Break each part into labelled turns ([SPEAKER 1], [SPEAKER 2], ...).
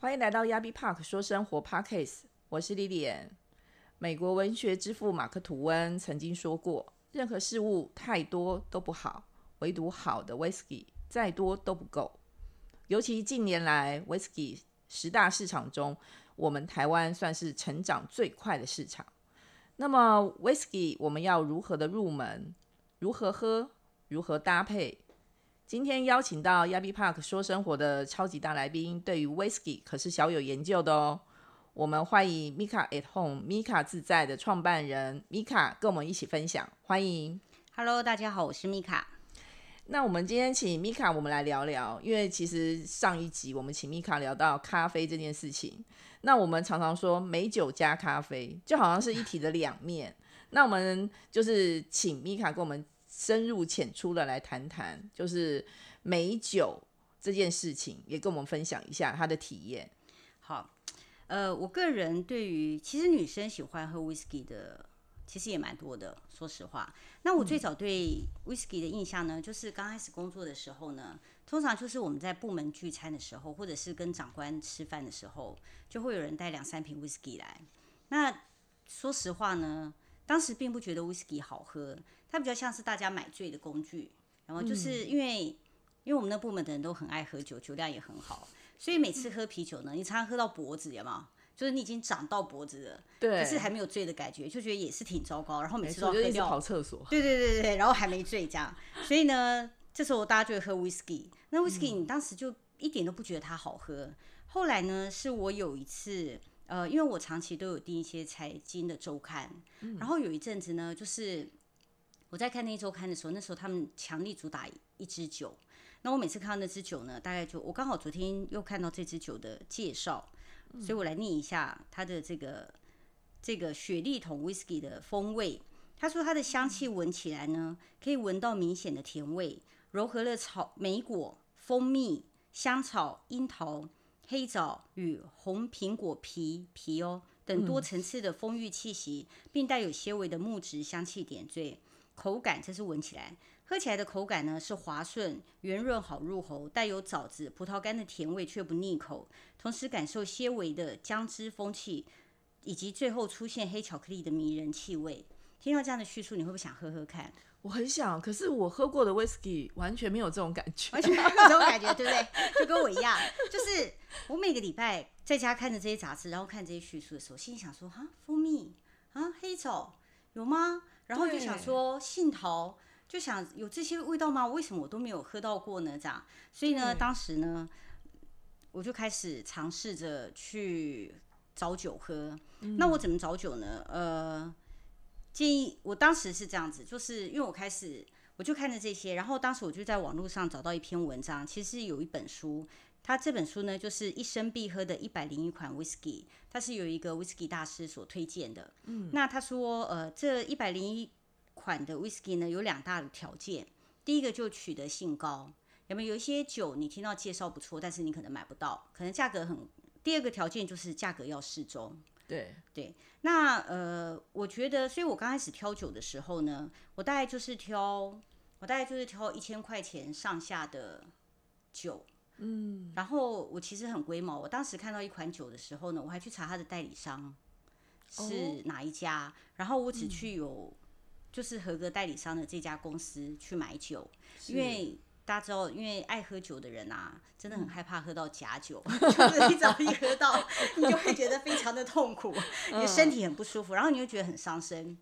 [SPEAKER 1] 欢迎来到亚比 Park 说生活 Podcast，我是 Lilian。美国文学之父马克·吐温曾经说过：“任何事物太多都不好，唯独好的 Whisky 再多都不够。”尤其近年来，Whisky 十大市场中，我们台湾算是成长最快的市场。那么，Whisky 我们要如何的入门？如何喝？如何搭配？今天邀请到亚比 Park 说生活的超级大来宾，对于 Whisky 可是小有研究的哦。我们欢迎 Mika at Home Mika 自在的创办人 Mika 跟我们一起分享。欢迎
[SPEAKER 2] ，Hello，大家好，我是 Mika。
[SPEAKER 1] 那我们今天请 Mika，我们来聊聊，因为其实上一集我们请 Mika 聊到咖啡这件事情。那我们常常说美酒加咖啡，就好像是一体的两面。那我们就是请 Mika 跟我们。深入浅出的来谈谈，就是美酒这件事情，也跟我们分享一下他的体验。
[SPEAKER 2] 好，呃，我个人对于其实女生喜欢喝 whisky 的，其实也蛮多的。说实话，那我最早对 whisky 的印象呢，就是刚开始工作的时候呢，通常就是我们在部门聚餐的时候，或者是跟长官吃饭的时候，就会有人带两三瓶 whisky 来。那说实话呢，当时并不觉得 whisky 好喝。它比较像是大家买醉的工具，然后就是因为因为我们那部门的人都很爱喝酒，酒量也很好，所以每次喝啤酒呢，你常常喝到脖子，有吗？就是你已经长到脖子了，
[SPEAKER 1] 对，
[SPEAKER 2] 可是还没有醉的感觉，就觉得也是挺糟糕。然后每次都要喝掉，
[SPEAKER 1] 跑厕所，
[SPEAKER 2] 对对对对，然后还没醉这样，所以呢，这时候大家就会喝 whisky。那 whisky 你当时就一点都不觉得它好喝。后来呢，是我有一次，呃，因为我长期都有订一些财经的周刊，然后有一阵子呢，就是。我在看那周刊的时候，那时候他们强力主打一支酒。那我每次看到那支酒呢，大概就我刚好昨天又看到这支酒的介绍，所以我来念一下它的这个这个雪莉桶 whisky 的风味。他说它的香气闻起来呢，可以闻到明显的甜味，柔和了草莓果、蜂蜜、香草、樱桃、黑枣与红苹果皮皮哦等多层次的丰裕气息，并带有些微的木质香气点缀。口感，这是闻起来、喝起来的口感呢，是滑顺、圆润、好入喉，带有枣子、葡萄干的甜味，却不腻口。同时感受些微的姜汁风气，以及最后出现黑巧克力的迷人气味。听到这样的叙述，你会不会想喝喝看？
[SPEAKER 1] 我很想，可是我喝过的 whisky 完全没有这种感觉，
[SPEAKER 2] 完全没有这种感觉，对不对？就跟我一样，就是我每个礼拜在家看着这些杂志，然后看这些叙述的时候，心里想说：哈，蜂蜜啊，黑枣有吗？然后就想说杏桃，就想有这些味道吗？为什么我都没有喝到过呢？这样，所以呢，当时呢，我就开始尝试着去找酒喝。那我怎么找酒呢？呃，建议我当时是这样子，就是因为我开始我就看着这些，然后当时我就在网络上找到一篇文章，其实有一本书。它这本书呢，就是一生必喝的一百零一款 whisky，它是有一个 whisky 大师所推荐的。嗯，那他说，呃，这一百零一款的 whisky 呢，有两大的条件，第一个就取得性高，有没有有一些酒你听到介绍不错，但是你可能买不到，可能价格很。第二个条件就是价格要适中。
[SPEAKER 1] 对。
[SPEAKER 2] 对，那呃，我觉得，所以我刚开始挑酒的时候呢，我大概就是挑，我大概就是挑一千块钱上下的酒。嗯，然后我其实很龟毛，我当时看到一款酒的时候呢，我还去查它的代理商是哪一家，然后我只去有就是合格代理商的这家公司去买酒，因为大家知道，因为爱喝酒的人啊，真的很害怕喝到假酒，就是你只要一喝到，你就会觉得非常的痛苦，你的身体很不舒服，然后你就觉得很伤身。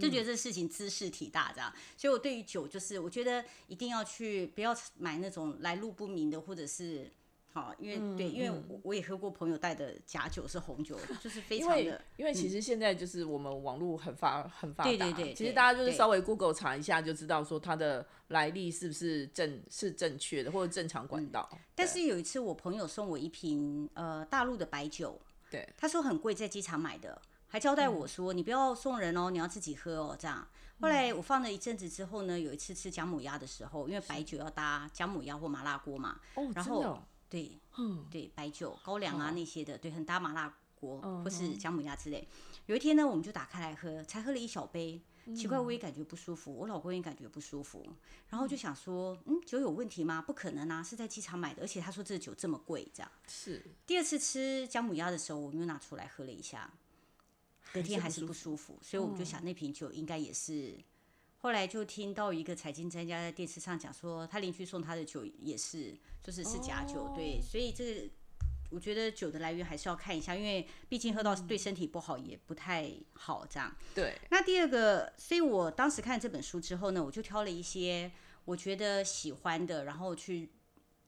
[SPEAKER 2] 就觉得这事情姿势体大这样，所以我对于酒就是，我觉得一定要去不要买那种来路不明的，或者是好，因为对，因为我我也喝过朋友带的假酒是红酒，就是非常的。
[SPEAKER 1] 因为其实现在就是我们网络很发很发
[SPEAKER 2] 达，对对对，
[SPEAKER 1] 其实大家就是稍微 Google 查一下就知道说它的来历是不是正是正确的或者正常管道。
[SPEAKER 2] 但是有一次我朋友送我一瓶呃大陆的白酒，
[SPEAKER 1] 对，
[SPEAKER 2] 他说很贵，在机场买的。还交代我说：“你不要送人哦，你要自己喝哦。”这样，后来我放了一阵子之后呢，有一次吃姜母鸭的时候，因为白酒要搭姜母鸭或麻辣锅嘛。
[SPEAKER 1] 哦，
[SPEAKER 2] 然后对，嗯，对，白酒、高粱啊那些的，对，很搭麻辣锅
[SPEAKER 1] 嗯
[SPEAKER 2] 或是姜母鸭之类。有一天呢，我们就打开来喝，才喝了一小杯，奇怪，我也感觉不舒服，我老公也感觉不舒服，然后就想说，嗯，酒有问题吗？不可能啊，是在机场买的，而且他说这酒这么贵，这样。
[SPEAKER 1] 是
[SPEAKER 2] 第二次吃姜母鸭的时候，我们又拿出来喝了一下，隔天还是不舒服，所以我们就想那瓶酒应该也是。后来就听到一个财经专家在电视上讲说，他邻居送他的酒也是，就是是假酒，对，所以这个我觉得酒的来源还是要看一下，因为毕竟喝到对身体不好也不太好这样。
[SPEAKER 1] 对，
[SPEAKER 2] 那第二个，所以我当时看这本书之后呢，我就挑了一些我觉得喜欢的，然后去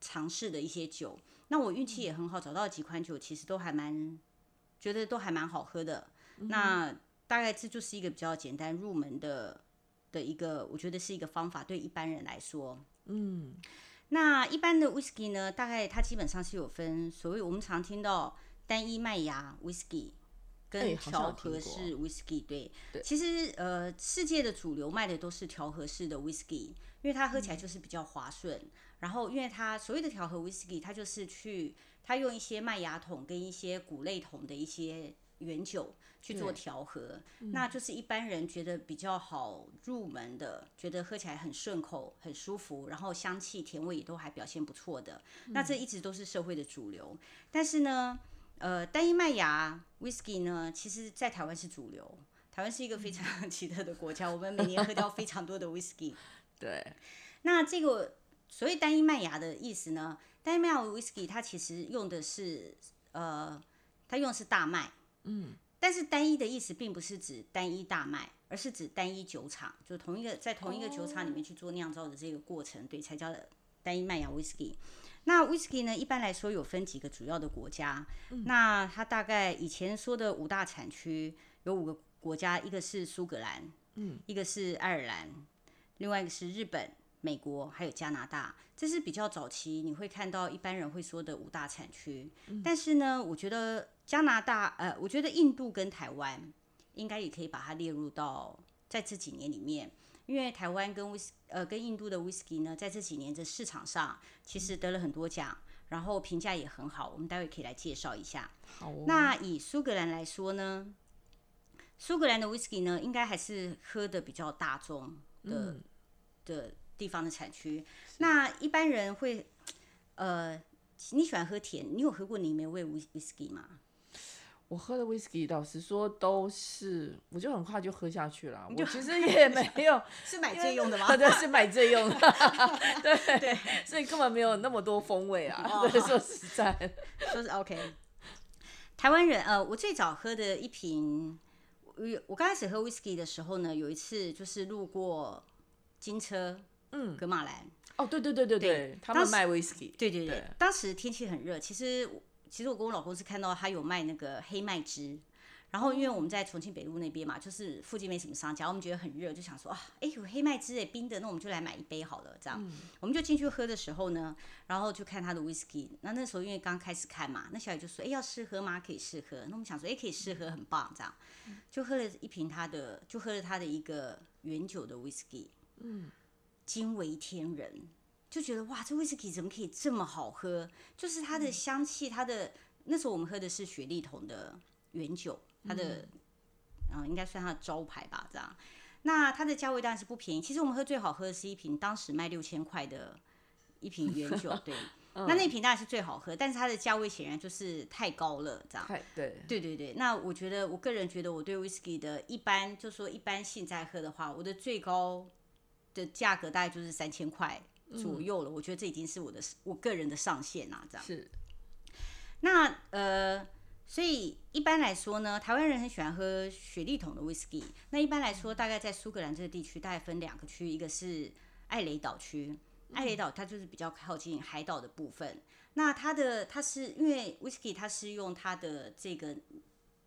[SPEAKER 2] 尝试的一些酒。那我运气也很好，找到几款酒，其实都还蛮，觉得都还蛮好喝的。那大概这就是一个比较简单入门的的一个，我觉得是一个方法，对一般人来说。
[SPEAKER 1] 嗯，
[SPEAKER 2] 那一般的 whisky 呢，大概它基本上是有分所谓我们常听到单一麦芽 whisky
[SPEAKER 1] 哎
[SPEAKER 2] 跟调和式 whisky，对，
[SPEAKER 1] 对
[SPEAKER 2] 其实呃世界的主流卖的都是调和式的 whisky，因为它喝起来就是比较滑顺。然后因为它所谓的调和 whisky，它就是去它用一些麦芽桶跟一些谷类桶的一些原酒去做
[SPEAKER 1] 对
[SPEAKER 2] 调和，那就是一般人觉得比较好入门的，觉得喝起来很顺口、很舒服，然后香气、甜味也都还表现不错的。那这一直都是社会的主流。但是呢，呃，单一麦芽 whisky 呢，其实在台湾是主流。台湾是一个非常 奇特的国家，我们每年喝掉非常多的 whisky。
[SPEAKER 1] 对，
[SPEAKER 2] 那这个所谓单一麦芽的意思呢？单一麦芽 whisky 它其实用的是呃，它用的是大麦，嗯，但是单一的意思并不是指单一大麦，而是指单一酒厂，就同一个在同一个酒厂里面去做酿造的这个过程，对，才叫单一麦芽 whisky。那 whisky 呢，一般来说有分几个主要的国家，那它大概以前说的五大产区有五个国家，一个是苏格兰，嗯，一个是爱尔兰，另外一个是日本。美国还有加拿大，这是比较早期你会看到一般人会说的五大产区。但是呢，我觉得加拿大，呃，我觉得印度跟台湾应该也可以把它列入到在这几年里面，因为台湾跟威斯呃跟印度的 whisky 呢，在这几年的市场上其实得了很多奖，然后评价也很好。我们待会可以来介绍一下。
[SPEAKER 1] 好哦，
[SPEAKER 2] 那以苏格兰来说呢，苏格兰的 whisky 呢，应该还是喝的比较大众的、的地方的产区。那一般人会，呃，你喜欢喝甜？你有喝过泥煤味 whis- whisky 吗？
[SPEAKER 1] 我喝的 whisky，老实说都是，我就很快就喝下去了。我其实 也没有，
[SPEAKER 2] 是买醉用的吗？
[SPEAKER 1] 对，是买醉用的，对对，所以根本没有那么多风味啊。
[SPEAKER 2] 哦
[SPEAKER 1] 对，说实在，
[SPEAKER 2] 说是 OK。台湾人，呃，我最早喝的一瓶，我我刚开始喝 whisky 的时候呢，有一次就是路过金车，
[SPEAKER 1] 嗯，
[SPEAKER 2] 格马兰，
[SPEAKER 1] 哦，对对对对对，他们卖 whisky，
[SPEAKER 2] 对对对，当时天气很热，其实我其实我跟我老公是看到他有卖那个黑麦汁，然后因为我们在重庆北路那边嘛，就是附近没什么商家，我们觉得很热，就想说啊，哎有黑麦汁哎冰的，那我们就来买一杯好了，这样，我们就进去喝的时候呢，然后就看他的 whisky，那那时候因为刚开始看嘛，那小姐就说，哎要试喝吗？可以试喝，那我们想说，哎可以试喝，很棒，这样，就喝了一瓶他的，就喝了他的一个原酒的 whisky，嗯，惊为天人。就觉得哇，这威士忌怎么可以这么好喝？就是它的香气，它的那时候我们喝的是雪莉桶的原酒，它的嗯、呃应该算它的招牌吧，这样。那它的价位当然是不便宜。其实我们喝最好喝的是一瓶当时卖六千块的一瓶原酒，对。那那瓶当然是最好喝，但是它的价位显然就是太高了，这样。
[SPEAKER 1] 太对，
[SPEAKER 2] 对对对，那我觉得我个人觉得我对 whisky 的一般，就说一般性在喝的话，我的最高的价格大概就是三千块左右了。我觉得这已经是我的我个人的上限啦，这样。
[SPEAKER 1] 是
[SPEAKER 2] 那呃，所以一般来说呢，台湾人很喜欢喝雪莉桶的 whisky。那一般来说，大概在苏格兰这个地区，大概分两个区，一个是艾雷岛区。艾雷岛它就是比较靠近海岛的部分。那它的它是因为 whisky 它是用它的这个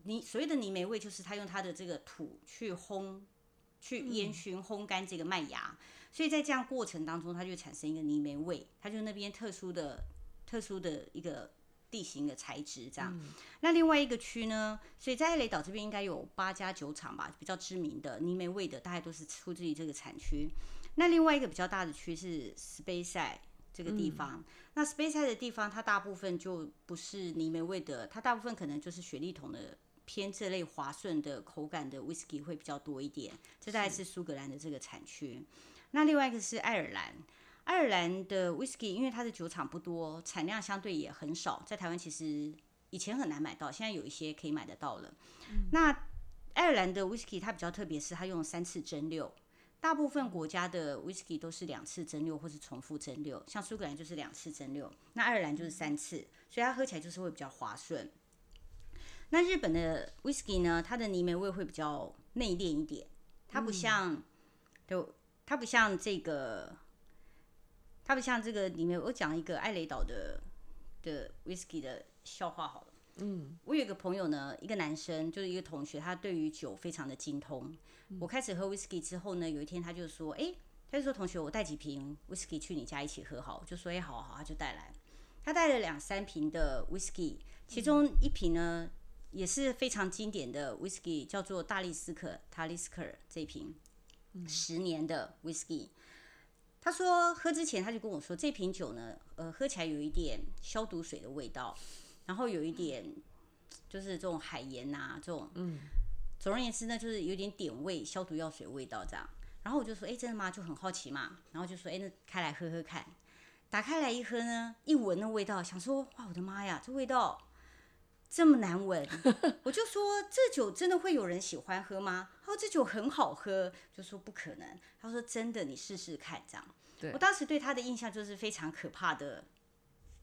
[SPEAKER 2] 泥所谓的泥煤味，就是它用它的这个土去烘、去烟熏、烘干这个麦芽，所以在这样过程当中，它就产生一个泥煤味，它就那边特殊的、特殊的一个地形的材质这样。那另外一个区呢，所以在艾雷岛这边应该有八家酒厂吧，比较知名的泥煤味的，大概都是出自于这个产区。那另外一个比较大的区是斯杯塞这个地方。那 Speyside 的地方，它大部分就不是泥煤味的，它大部分可能就是雪莉桶的偏这类滑顺的口感的 whisky 会比较多一点。这大概是苏格兰的这个产区。那另外一个是爱尔兰，爱尔兰的 whisky 因为它的酒厂不多，产量相对也很少，在台湾其实以前很难买到，现在有一些可以买得到了。那爱尔兰的 whisky 它比较特别，是它用三次蒸馏。大部分国家的 whisky 都是两次蒸馏或是重复蒸馏，像苏格兰就是两次蒸馏，那爱尔兰就是三次，所以它喝起来就是会比较滑顺。那日本的 whisky 呢，它的泥煤味会比较内敛一点，它不像，就它不像这个，它不像这个里面我讲一个艾雷岛的的 whisky 的笑话好了。嗯，我有一个朋友呢，一个男生，就是一个同学，他对于酒非常的精通。我开始喝 whisky 之后呢，有一天他就说，哎，他就说同学，我带几瓶 whisky 去你家一起喝好，我就说，哎，好好，他就带来，他带了两三瓶的 whisky，其中一瓶呢也是非常经典的 whisky，叫做大力斯克 Talisker 这瓶，十年的 whisky。他说喝之前他就跟我说，这瓶酒呢，呃，喝起来有一点消毒水的味道。然后有一点，就是这种海盐呐，这种，嗯，总而言之呢，就是有点点味，消毒药水味道这样。然后我就说，哎，真的吗？就很好奇嘛。然后就说，哎，那开来喝喝看。打开来一喝呢，一闻那味道，想说，哇，我的妈呀，这味道这么难闻。我就说，这酒真的会有人喜欢喝吗？他说这酒很好喝，就说不可能。他说真的，你试试看这样。我当时对他的印象就是非常可怕的。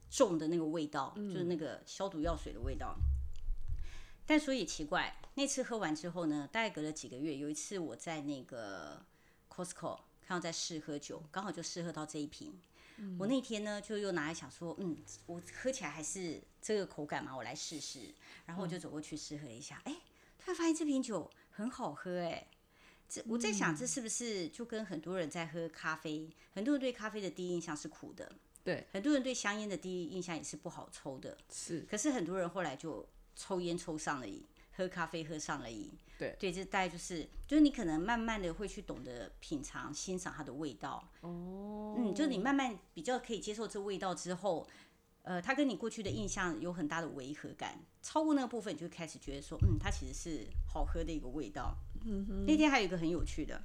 [SPEAKER 2] 重的那个味道，就是那个消毒药水的味道。但说也奇怪，那次喝完之后呢，大概隔了几个月，有一次我在那个 Costco 看到在试喝酒，刚好就试喝到这一瓶。我那天呢就又拿来想说，嗯，我喝起来还是这个口感嘛，我来试试。然后我就走过去试喝一下，哎，突然发现这瓶酒很好喝，哎，这我在想，这是不是就跟很多人在喝咖啡，很多人对咖啡的第一印象是苦的。
[SPEAKER 1] 对，
[SPEAKER 2] 很多人对香烟的第一印象也是不好抽的，
[SPEAKER 1] 是。
[SPEAKER 2] 可是很多人后来就抽烟抽上了瘾，喝咖啡喝上了瘾。
[SPEAKER 1] 对，
[SPEAKER 2] 对，这大概就是，就是你可能慢慢的会去懂得品尝、欣赏它的味道。哦。嗯，就是你慢慢比较可以接受这味道之后，呃，它跟你过去的印象有很大的违和感，超过那个部分，你就开始觉得说，嗯，它其实是好喝的一个味道。嗯哼。那天还有一个很有趣的，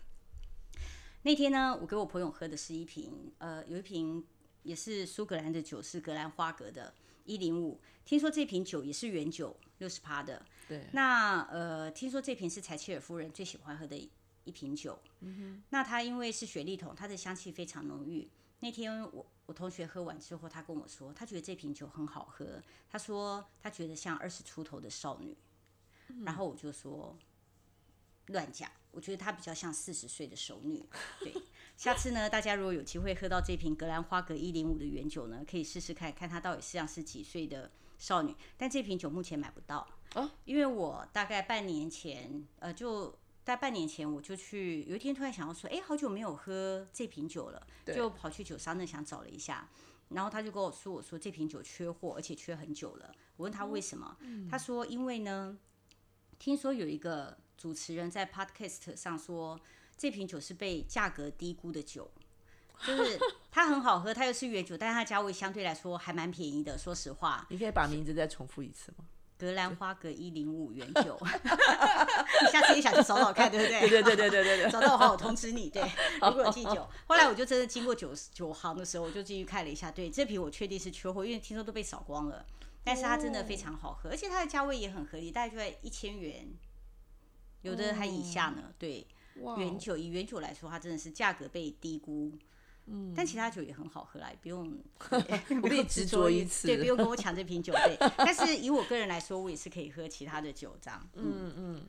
[SPEAKER 2] 那天呢，我给我朋友喝的是一瓶，呃，有一瓶。也是苏格兰的酒，是格兰花格的一零五。听说这瓶酒也是原酒，六十趴的。
[SPEAKER 1] 对。
[SPEAKER 2] 那呃，听说这瓶是柴切尔夫人最喜欢喝的一瓶酒。嗯哼。那它因为是雪莉桶，它的香气非常浓郁。那天我我同学喝完之后，他跟我说，他觉得这瓶酒很好喝。他说他觉得像二十出头的少女。然后我就说乱讲，我觉得她比较像四十岁的熟女。对。下次呢，大家如果有机会喝到这瓶格兰花格一零五的原酒呢，可以试试看看它到底像是几岁的少女。但这瓶酒目前买不到哦，因为我大概半年前，呃，就在半年前我就去，有一天突然想要说，哎，好久没有喝这瓶酒了，就跑去酒商那想找了一下，然后他就跟我说，我说这瓶酒缺货，而且缺很久了。我问他为什么，他说因为呢，听说有一个主持人在 podcast 上说。这瓶酒是被价格低估的酒，就是它很好喝，它又是原酒，但是它价位相对来说还蛮便宜的。说实话，
[SPEAKER 1] 你可以把名字再重复一次吗？
[SPEAKER 2] 格兰花格一零五原 酒，你下次也想去找找看，对不对？
[SPEAKER 1] 对对对对对对对，
[SPEAKER 2] 找到的话我通知你。对，如果有进酒，后来我就真的经过酒酒行的时候，我就进去看了一下，对，这瓶我确定是缺货，因为听说都被扫光了。但是它真的非常好喝，而且它的价位也很合理，大概就在一千元，有的还以下呢。对。原酒以原酒来说，它真的是价格被低估，嗯，但其他酒也很好喝啦，不用
[SPEAKER 1] 不用执着一次，
[SPEAKER 2] 对，不用跟我抢这瓶酒，对。但是以我个人来说，我也是可以喝其他的酒这样，嗯嗯。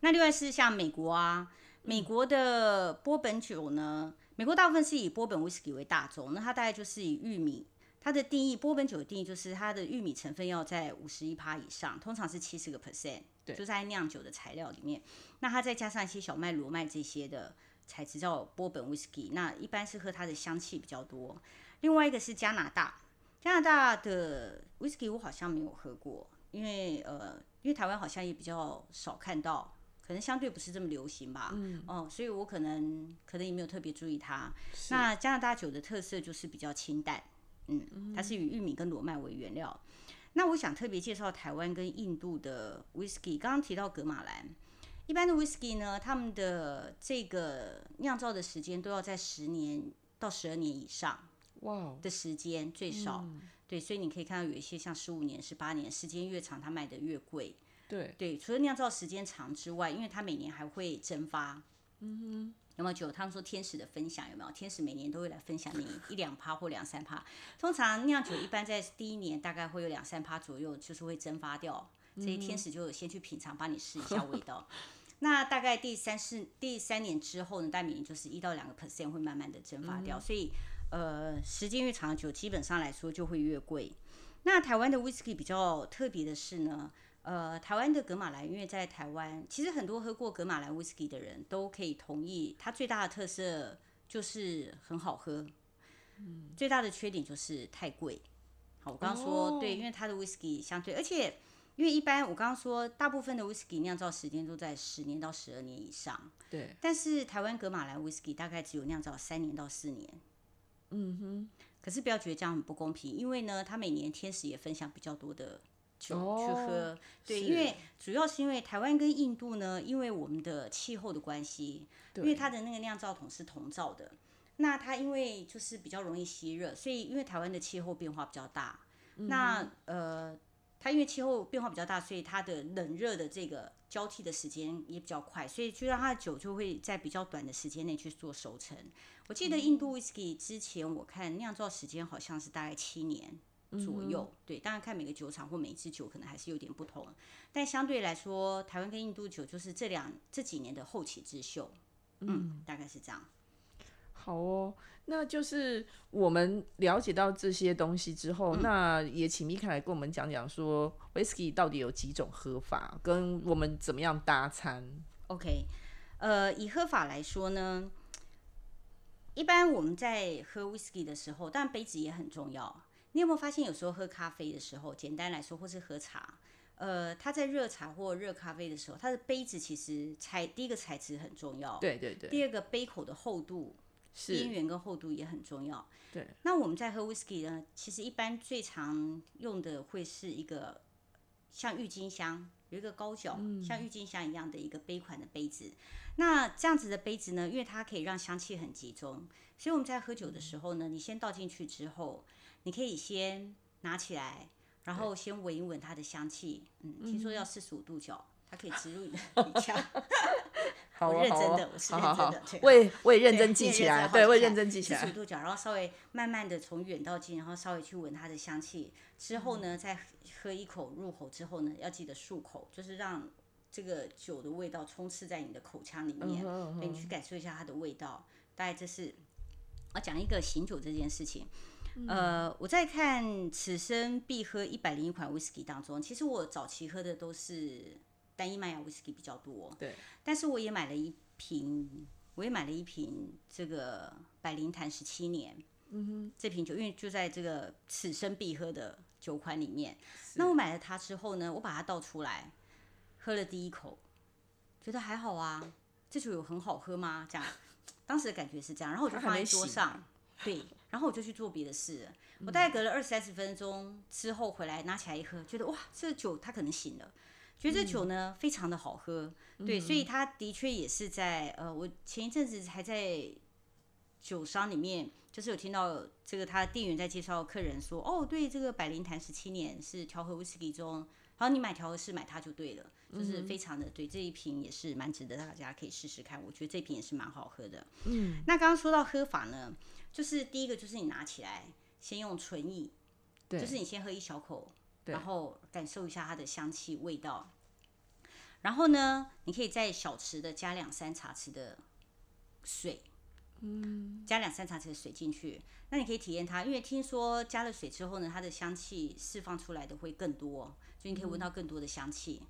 [SPEAKER 2] 那另外是像美国啊，美国的波本酒呢，美国大部分是以波本威士忌为大宗，那它大概就是以玉米。它的定义，波本酒的定义就是它的玉米成分要在五十一趴以上，通常是七十个 percent，就在酿酒的材料里面。那它再加上一些小麦、裸麦这些的材质叫波本 whisky，那一般是喝它的香气比较多。另外一个是加拿大，加拿大的 whisky 我好像没有喝过，因为呃，因为台湾好像也比较少看到。可能相对不是这么流行吧。嗯，哦，所以我可能可能也没有特别注意它。那加拿大酒的特色就是比较清淡，嗯，它是以玉米跟裸麦为原料。那我想特别介绍台湾跟印度的 whisky，刚刚提到格马兰。一般的 whisky 呢，他们的这个酿造的时间都要在十年到十二年以上，哇，的时间最少。对，所以你可以看到有一些像十五年、十八年，时间越长，它卖的越贵。
[SPEAKER 1] 对
[SPEAKER 2] 对，除了酿造时间长之外，因为它每年还会蒸发。嗯哼，有没有酒？他们说天使的分享有没有？天使每年都会来分享你一两趴或两三趴。通常酿酒一般在第一年大概会有两三趴左右，就是会蒸发掉。这些天使就先去品尝，帮你试一下味道。那大概第三四第三年之后呢，大米就是一到两个 percent 会慢慢的蒸发掉，所以呃时间越长久，基本上来说就会越贵。那台湾的 whisky 比较特别的是呢，呃台湾的格马兰，因为在台湾，其实很多喝过格马兰 whisky 的人都可以同意，它最大的特色就是很好喝，嗯，最大的缺点就是太贵。好，我刚刚说对，因为它的 whisky 相对，而且。因为一般我刚刚说，大部分的 whisky 酿造时间都在十年到十二年以上。
[SPEAKER 1] 对。
[SPEAKER 2] 但是台湾格马兰 whisky 大概只有酿造三年到四年。嗯哼。可是不要觉得这样很不公平，因为呢，他每年天使也分享比较多的酒去喝。对，因为主要是因为台湾跟印度呢，因为我们的气候的关系，因为它的那个酿造桶是铜造的，那它因为就是比较容易吸热，所以因为台湾的气候变化比较大，那呃。它因为气候变化比较大，所以它的冷热的这个交替的时间也比较快，所以就让它的酒就会在比较短的时间内去做熟成。我记得印度 whisky 之前我看酿造时间好像是大概七年左右，对，当然看每个酒厂或每一支酒可能还是有点不同，但相对来说，台湾跟印度酒就是这两这几年的后起之秀，嗯，大概是这样。
[SPEAKER 1] 好哦。那就是我们了解到这些东西之后，那也请米凯来跟我们讲讲说，whisky 到底有几种喝法，跟我们怎么样搭餐。
[SPEAKER 2] OK，呃，以喝法来说呢，一般我们在喝 whisky 的时候，当然杯子也很重要。你有没有发现，有时候喝咖啡的时候，简单来说，或是喝茶，呃，它在热茶或热咖啡的时候，它的杯子其实材第一个材质很重要，
[SPEAKER 1] 对对对。
[SPEAKER 2] 第二个杯口的厚度。边缘跟厚度也很重要。
[SPEAKER 1] 对，
[SPEAKER 2] 那我们在喝 whisky 呢，其实一般最常用的会是一个像郁金香，有一个高脚，像郁金香一样的一个杯款的杯子。那这样子的杯子呢，因为它可以让香气很集中，所以我们在喝酒的时候呢，你先倒进去之后，你可以先拿起来，然后先闻一闻它的香气。嗯，听说要四十五度角，它可以植入你的鼻腔。
[SPEAKER 1] 好
[SPEAKER 2] 认真的，我是认真的，
[SPEAKER 1] 我也我也认真记起来，对，我也认真记起来。
[SPEAKER 2] 四十度角，然后稍微慢慢的从远到近，然后稍微去闻它的香气，之后呢，再喝一口入口之后呢，要记得漱口，就是让这个酒的味道充斥在你的口腔里面，对你去感受一下它的味道。大概这是我讲一个醒酒这件事情。呃，我在看此生必喝一百零一款 whisky 当中，其实我早期喝的都是。单一麦芽威士忌比较多，
[SPEAKER 1] 对，
[SPEAKER 2] 但是我也买了一瓶，我也买了一瓶这个百灵坛十七年，嗯哼，这瓶酒因为就在这个此生必喝的酒款里面，那我买了它之后呢，我把它倒出来，喝了第一口，觉得还好啊，这酒有很好喝吗？这样，当时的感觉是这样，然后我就放在桌上，对，然后我就去做别的事，我大概隔了二三十分钟之后回来拿起来一喝，觉得哇，这酒它可能醒了。觉得这酒呢非常的好喝，对，所以它的确也是在呃，我前一阵子还在酒商里面，就是有听到这个他店员在介绍客人说，哦，对，这个百灵坛十七年是调和威士忌中，然后你买调和式买它就对了，就是非常的对，这一瓶也是蛮值得大家可以试试看，我觉得这瓶也是蛮好喝的。嗯，那刚刚说到喝法呢，就是第一个就是你拿起来先用唇饮，对，就是你先喝一小口。然后感受一下它的香气味道，然后呢，你可以在小匙的加两三茶匙的水，嗯，加两三茶匙的水进去，那你可以体验它，因为听说加了水之后呢，它的香气释放出来的会更多，所以你可以闻到更多的香气。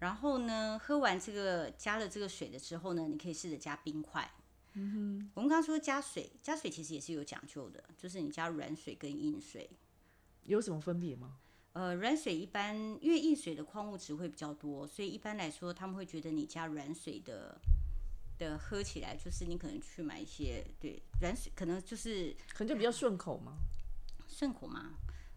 [SPEAKER 2] 然后呢，喝完这个加了这个水的之后呢，你可以试着加冰块。嗯哼，我们刚刚说加水，加水其实也是有讲究的，就是你加软水跟硬水
[SPEAKER 1] 有什么分别吗？
[SPEAKER 2] 呃，软水一般因为硬水的矿物质会比较多，所以一般来说他们会觉得你加软水的的喝起来，就是你可能去买一些对软水，可能就是
[SPEAKER 1] 可能就比较顺口嘛。
[SPEAKER 2] 顺口吗。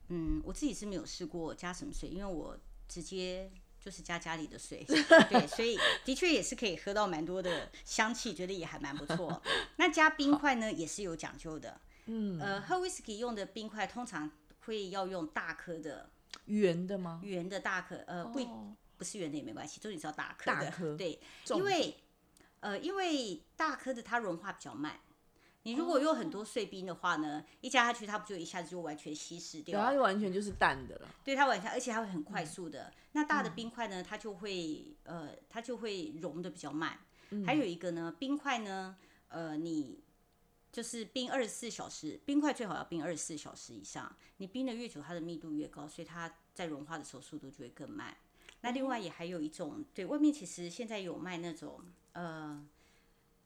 [SPEAKER 2] 嗯，我自己是没有试过加什么水，因为我直接就是加家里的水，对，所以的确也是可以喝到蛮多的香气，觉得也还蛮不错。那加冰块呢，也是有讲究的。嗯，呃，喝 whisky 用的冰块通常会要用大颗的，
[SPEAKER 1] 圆的吗？
[SPEAKER 2] 圆的大颗，呃，不不是圆的也没关系，重点是要大颗的。
[SPEAKER 1] 大颗
[SPEAKER 2] 对，因为呃，因为大颗的它融化比较慢。你如果有很多碎冰的话呢，一加下去，它不就一下子就完全稀释掉？
[SPEAKER 1] 对，它就完全就是淡的了。
[SPEAKER 2] 对，它完全，而且它会很快速的。那大的冰块呢，它就会呃，它就会融的比较慢。还有一个呢，冰块呢，呃，你就是冰二十四小时，冰块最好要冰二十四小时以上。你冰的越久，它的密度越高，所以它在融化的时候速度就会更慢。那另外也还有一种，对外面其实现在有卖那种呃。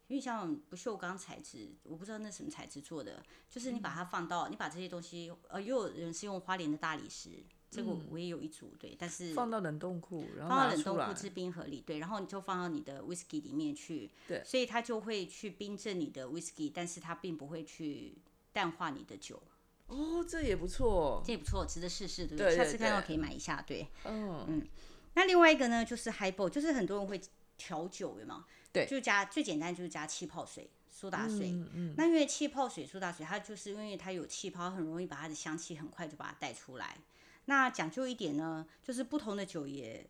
[SPEAKER 2] 因为像不锈钢材质，我不知道那什么材质做的，就是你把它放到，你把这些东西，呃，又有人是用花莲的大理石，这个我也有一组，对，但是
[SPEAKER 1] 放到冷冻库，然后
[SPEAKER 2] 放到冷冻库制冰盒里，对，然后你就放到你的 whisky 里面去，
[SPEAKER 1] 对，
[SPEAKER 2] 所以它就会去冰镇你的 whisky，但是它并不会去淡化你的酒。
[SPEAKER 1] 哦，这也不错，
[SPEAKER 2] 这也不错，值得试试，对不对？下次看到可以买一下，对，
[SPEAKER 1] 嗯
[SPEAKER 2] 嗯。那另外一个呢，就是 highball，就是很多人会调酒，的嘛？
[SPEAKER 1] 对，
[SPEAKER 2] 就加最简单就是加气泡水、苏打水。嗯那因为气泡水、苏打水，它就是因为它有气泡，很容易把它的香气很快就把它带出来。那讲究一点呢，就是不同的酒也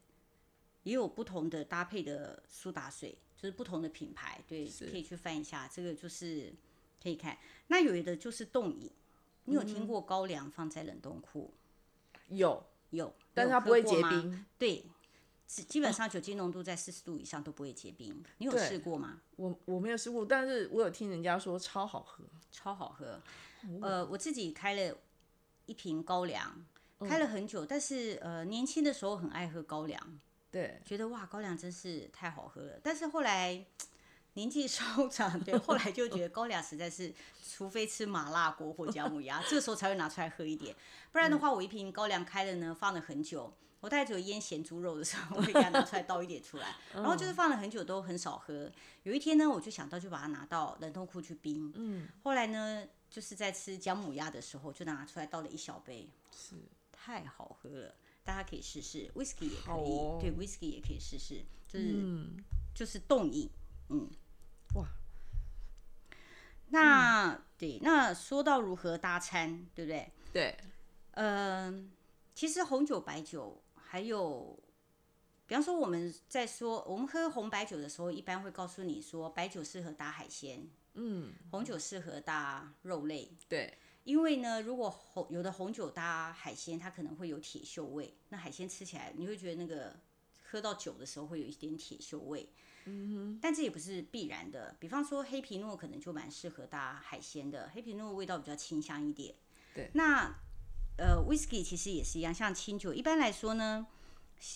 [SPEAKER 2] 也有不同的搭配的苏打水，就是不同的品牌，对，可以去翻一下。这个就是可以看。那有的就是冻饮，你有听过高粱放在冷冻库？
[SPEAKER 1] 有
[SPEAKER 2] 有，
[SPEAKER 1] 但是它不会结冰。
[SPEAKER 2] 对。基本上酒精浓度在四十度以上都不会结冰，你有试过吗？
[SPEAKER 1] 我我没有试过，但是我有听人家说超好喝，
[SPEAKER 2] 超好喝。呃，我自己开了一瓶高粱，开了很久，但是呃年轻的时候很爱喝高粱，
[SPEAKER 1] 对，
[SPEAKER 2] 觉得哇高粱真是太好喝了。但是后来年纪稍长，对，后来就觉得高粱实在是，除非吃麻辣锅或姜母鸭，这个时候才会拿出来喝一点，不然的话我一瓶高粱开了呢，放了很久。我大概只有腌咸猪肉的时候，我会给它拿出来倒一点出来，然后就是放了很久都很少喝。有一天呢，我就想到就把它拿到冷冻库去冰。嗯。后来呢，就是在吃姜母鸭的时候，就拿出来倒了一小杯。
[SPEAKER 1] 是。
[SPEAKER 2] 太好喝了，大家可以试试，whisky 也可以，对，whisky 也可以试试，就是就是冻饮，嗯。
[SPEAKER 1] 哇。
[SPEAKER 2] 那对，那说到如何搭餐，对不对？
[SPEAKER 1] 对。
[SPEAKER 2] 嗯。其实红酒、白酒，还有，比方说我们在说我们喝红白酒的时候，一般会告诉你说，白酒适合搭海鲜，
[SPEAKER 1] 嗯，
[SPEAKER 2] 红酒适合搭肉类，
[SPEAKER 1] 对，
[SPEAKER 2] 因为呢，如果红有的红酒搭海鲜，它可能会有铁锈味，那海鲜吃起来你会觉得那个喝到酒的时候会有一点铁锈味，
[SPEAKER 1] 嗯哼，
[SPEAKER 2] 但这也不是必然的，比方说黑皮诺可能就蛮适合搭海鲜的，黑皮诺味道比较清香一点，
[SPEAKER 1] 对，
[SPEAKER 2] 那。呃，whisky 其实也是一样，像清酒，一般来说呢，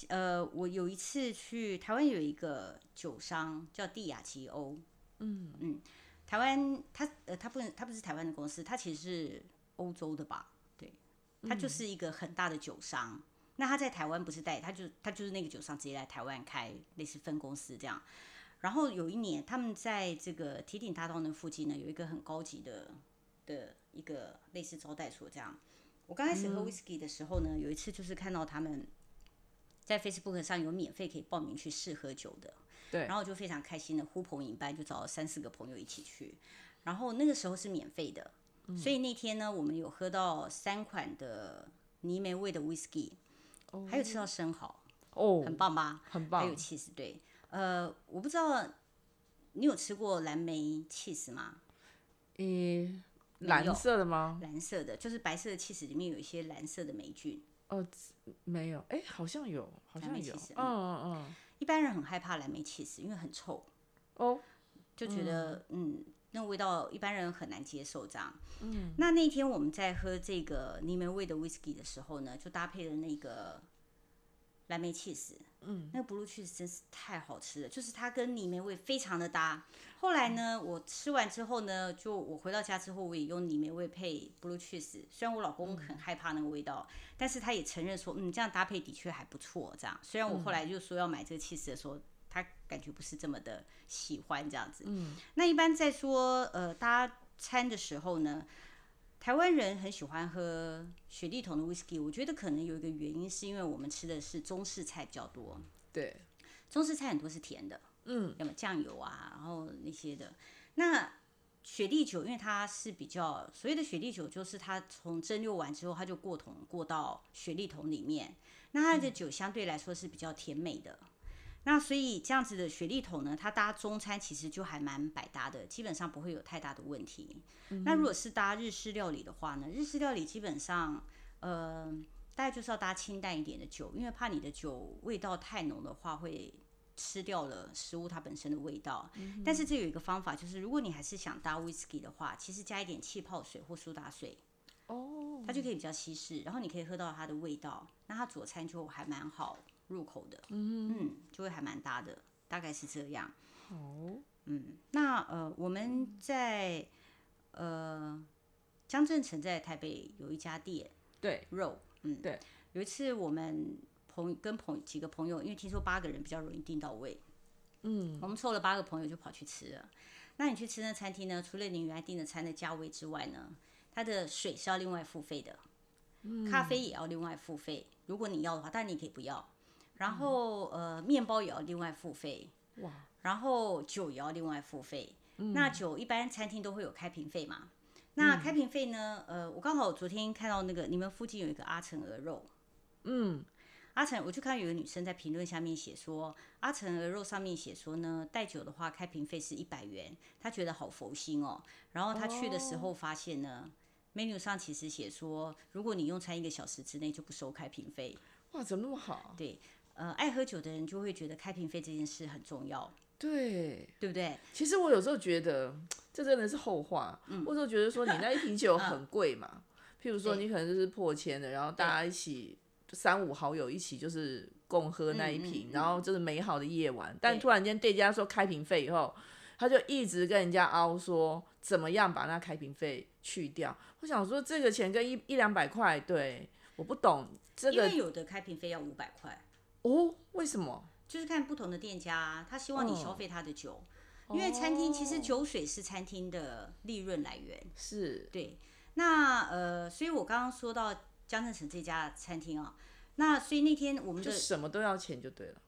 [SPEAKER 2] 呃，我有一次去台湾有一个酒商叫蒂亚吉欧，
[SPEAKER 1] 嗯
[SPEAKER 2] 嗯，台湾他呃他不能他不是台湾的公司，他其实是欧洲的吧？对，他就是一个很大的酒商。那他在台湾不是代，他就他就是那个酒商直接来台湾开类似分公司这样。然后有一年，他们在这个提顶大道那附近呢，有一个很高级的的一个类似招待所这样。我刚开始喝 whisky 的时候呢，有一次就是看到他们在 Facebook 上有免费可以报名去试喝酒的，
[SPEAKER 1] 对，
[SPEAKER 2] 然后我就非常开心的呼朋引伴，就找了三四个朋友一起去，然后那个时候是免费的，所以那天呢，我们有喝到三款的泥煤味的 whisky，还有吃到生蚝，
[SPEAKER 1] 哦，
[SPEAKER 2] 很棒吧？
[SPEAKER 1] 很棒，
[SPEAKER 2] 还有 cheese，对，呃，我不知道你有吃过蓝莓 cheese 吗？
[SPEAKER 1] 嗯。蓝色的吗？
[SPEAKER 2] 蓝色的，就是白色的气死里面有一些蓝色的霉菌。
[SPEAKER 1] 哦，没有，哎，好像有，好像有。嗯嗯嗯。
[SPEAKER 2] 一般人很害怕蓝莓起司，因为很臭。
[SPEAKER 1] 哦。
[SPEAKER 2] 就觉得嗯，那味道一般人很难接受这样。
[SPEAKER 1] 嗯。
[SPEAKER 2] 那那天我们在喝这个柠檬味的 whisky 的时候呢，就搭配了那个蓝。莓 cheese，嗯，那个 blue cheese 真是太好吃了，就是它跟泥煤味非常的搭。后来呢，我吃完之后呢，就我回到家之后，我也用泥煤味配 blue cheese。虽然我老公很害怕那个味道，但是他也承认说，嗯，这样搭配的确还不错。这样，虽然我后来就说要买这个 cheese 的时候，他感觉不是这么的喜欢这样子。嗯，那一般在说呃搭餐的时候呢，台湾人很喜欢喝雪莉桶的 whisky，我觉得可能有一个原因是因为我们吃的是中式菜比较多。
[SPEAKER 1] 对，
[SPEAKER 2] 中式菜很多是甜的。嗯，要么酱油啊，然后那些的。那雪莉酒，因为它是比较所谓的雪莉酒，就是它从蒸馏完之后，它就过桶过到雪莉桶里面。那它的酒相对来说是比较甜美的。那所以这样子的雪莉桶呢，它搭中餐其实就还蛮百搭的，基本上不会有太大的问题。那如果是搭日式料理的话呢，日式料理基本上呃，大概就是要搭清淡一点的酒，因为怕你的酒味道太浓的话会。吃掉了食物它本身的味道，但是这有一个方法，就是如果你还是想搭 whisky 的话，其实加一点气泡水或苏打水，哦，它就可以比较稀释，然后你可以喝到它的味道，那它佐餐就还蛮好入口的，嗯，就会还蛮搭的，大概是这样。哦，嗯，那呃，我们在呃江镇城在台北有一家店，
[SPEAKER 1] 对，
[SPEAKER 2] 肉，嗯，
[SPEAKER 1] 对，
[SPEAKER 2] 有一次我们。朋跟朋几个朋友，因为听说八个人比较容易订到位，嗯，我们凑了八个朋友就跑去吃了。那你去吃那餐厅呢？除了你原来订的餐的价位之外呢，它的水是要另外付费的，咖啡也要另外付费。如果你要的话，但你可以不要。然后呃，面包也要另外付费，哇，然后酒也要另外付费。那酒一般餐厅都会有开瓶费嘛？那开瓶费呢？呃，我刚好昨天看到那个你们附近有一个阿成鹅肉，嗯。阿成，我就看到有个女生在评论下面写说，阿成鹅肉上面写说呢，带酒的话开瓶费是一百元，她觉得好佛心哦。然后她去的时候发现呢，menu 上其实写说，如果你用餐一个小时之内就不收开瓶费。
[SPEAKER 1] 哇，怎么那么好？
[SPEAKER 2] 对，呃，爱喝酒的人就会觉得开瓶费这件事很重要。
[SPEAKER 1] 对，
[SPEAKER 2] 对不对？
[SPEAKER 1] 其实我有时候觉得这真的是后话。嗯。或者觉得说你那一瓶酒很贵嘛，譬如说你可能就是破千的，然后大家一起。三五好友一起就是共喝那一瓶，然后就是美好的夜晚。但突然间店家说开瓶费以后，他就一直跟人家凹说怎么样把那开瓶费去掉。我想说这个钱跟一一两百块，对，我不懂这个。
[SPEAKER 2] 因为有的开瓶费要五百块
[SPEAKER 1] 哦，为什么？
[SPEAKER 2] 就是看不同的店家，他希望你消费他的酒，因为餐厅其实酒水是餐厅的利润来源。
[SPEAKER 1] 是，
[SPEAKER 2] 对。那呃，所以我刚刚说到江镇城这家餐厅啊。那所以那天我们
[SPEAKER 1] 就什么都要钱就对了。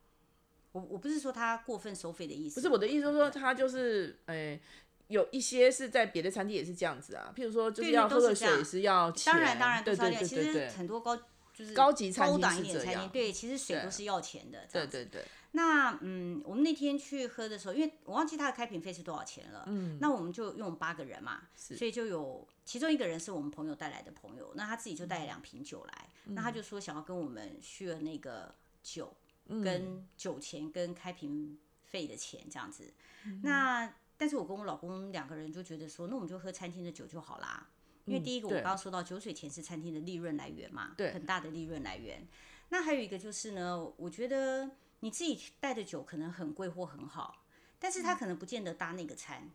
[SPEAKER 2] 我我不是说他过分收费的意思，
[SPEAKER 1] 不是我的意思，说他就是诶，有一些是在别的餐厅也是这样子啊。譬如说就是要喝的水是要钱，
[SPEAKER 2] 当然当然
[SPEAKER 1] 对对对
[SPEAKER 2] 对对，很多高就是
[SPEAKER 1] 高级餐
[SPEAKER 2] 厅高一点餐厅，对，其实水都是要钱的。
[SPEAKER 1] 对对对。
[SPEAKER 2] 那嗯，我们那天去喝的时候，因为我忘记他的开瓶费是多少钱了。嗯。那我们就用八个人嘛，所以就有其中一个人是我们朋友带来的朋友，那他自己就带了两瓶酒来。那他就说想要跟我们续了那个酒，跟酒钱跟开瓶费的钱这样子。那但是我跟我老公两个人就觉得说，那我们就喝餐厅的酒就好啦。因为第一个我刚刚说到酒水钱是餐厅的利润来源嘛，对很大的利润来源。那还有一个就是呢，我觉得你自己带的酒可能很贵或很好，但是他可能不见得搭那个餐。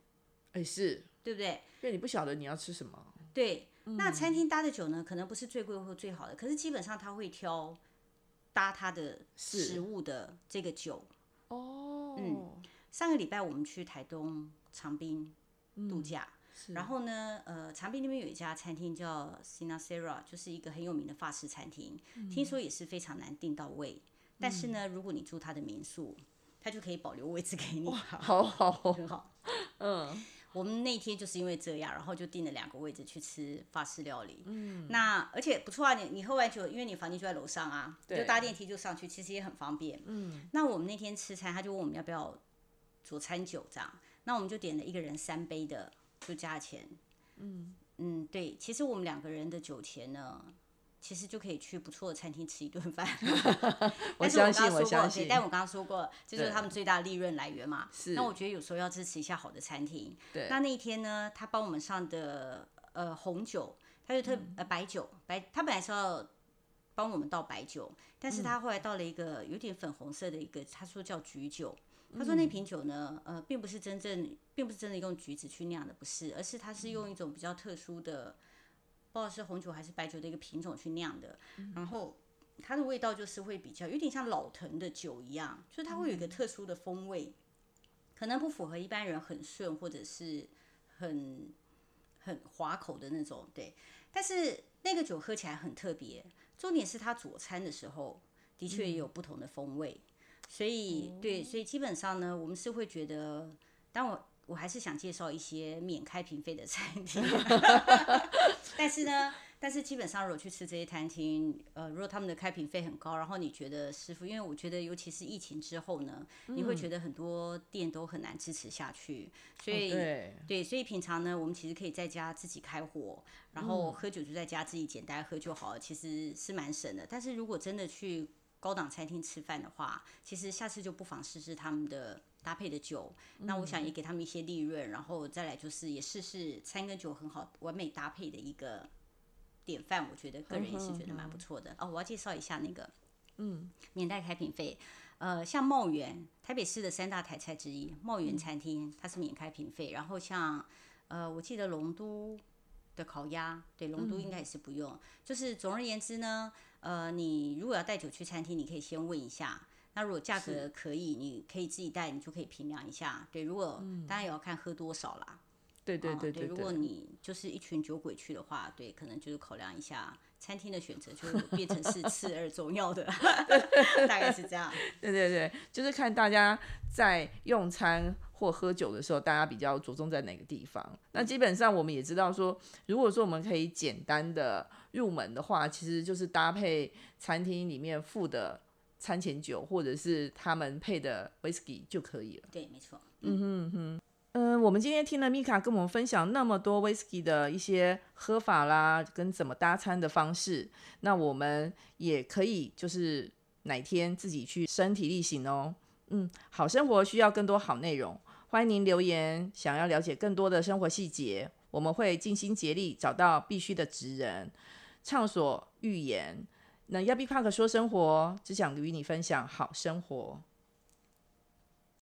[SPEAKER 1] 哎，是
[SPEAKER 2] 对不对？
[SPEAKER 1] 因为你不晓得你要吃什么。
[SPEAKER 2] 对。那餐厅搭的酒呢，可能不是最贵或最好的，可是基本上他会挑搭他的食物的这个酒。哦，嗯，上个礼拜我们去台东长滨度假，然后呢，呃，长滨那边有一家餐厅叫 Sinasera，就是一个很有名的法式餐厅，听说也是非常难订到位，但是呢，如果你住他的民宿，他就可以保留位置给你。
[SPEAKER 1] 好好，
[SPEAKER 2] 很好，嗯。我们那天就是因为这样，然后就订了两个位置去吃法式料理。嗯，那而且不错啊，你你喝完酒，因为你房间就在楼上啊，就搭电梯就上去，其实也很方便。嗯，那我们那天吃餐，他就问我们要不要佐餐酒这样，那我们就点了一个人三杯的，就加钱。嗯嗯，对，其实我们两个人的酒钱呢。其实就可以去不错的餐厅吃一顿饭。
[SPEAKER 1] 我相信，我相信。
[SPEAKER 2] 但我刚刚说过，这就是他们最大的利润来源嘛。是。那我觉得有时候要支持一下好的餐厅。
[SPEAKER 1] 对。
[SPEAKER 2] 那那一天呢，他帮我们上的呃红酒，他就特呃白酒白，他本来是要帮我们倒白酒，但是他后来倒了一个有点粉红色的一个，他说叫橘酒。他说那瓶酒呢，呃，并不是真正，并不是真的用橘子去酿的，不是，而是它是用一种比较特殊的，不知道是红酒还是白酒的一个品种去酿的。然后它的味道就是会比较有点像老藤的酒一样，就是它会有一个特殊的风味，可能不符合一般人很顺或者是很很滑口的那种，对。但是那个酒喝起来很特别，重点是它佐餐的时候的确也有不同的风味。所以，对，所以基本上呢，我们是会觉得，但我我还是想介绍一些免开瓶费的餐厅，但是呢。但是基本上，如果去吃这些餐厅，呃，如果他们的开瓶费很高，然后你觉得师傅，因为我觉得尤其是疫情之后呢，你会觉得很多店都很难支持下去，所以对，所以平常呢，我们其实可以在家自己开火，然后喝酒就在家自己简单喝就好了，其实是蛮省的。但是如果真的去高档餐厅吃饭的话，其实下次就不妨试试他们的搭配的酒，那我想也给他们一些利润，然后再来就是也试试餐跟酒很好完美搭配的一个。典范，我觉得个人也是觉得蛮不错的哦。我要介绍一下那个，嗯，免带开瓶费。呃，像茂源，台北市的三大台菜之一，茂源餐厅它是免开瓶费。然后像，呃，我记得龙都的烤鸭，对，龙都应该也是不用。就是总而言之呢，呃，你如果要带酒去餐厅，你可以先问一下。那如果价格可以，你可以自己带，你就可以评量一下。对，如果当然也要看喝多少啦。
[SPEAKER 1] 对对对对，
[SPEAKER 2] 如果你就是一群酒鬼去的话，对，可能就是考量一下餐厅的选择，就变成是 次而重要的，大概是这样。
[SPEAKER 1] 对对对，就是看大家在用餐或喝酒的时候，大家比较着重在哪个地方。那基本上我们也知道说，如果说我们可以简单的入门的话，其实就是搭配餐厅里面附的餐前酒，或者是他们配的 whisky 就可以了。
[SPEAKER 2] 对，没错。
[SPEAKER 1] 嗯哼哼。嗯，我们今天听了米卡跟我们分享那么多 whisky 的一些喝法啦，跟怎么搭餐的方式，那我们也可以就是哪天自己去身体力行哦。嗯，好生活需要更多好内容，欢迎您留言，想要了解更多的生活细节，我们会尽心竭力找到必须的职人，畅所欲言。那 Yabi Park 说生活，只想与你分享好生活。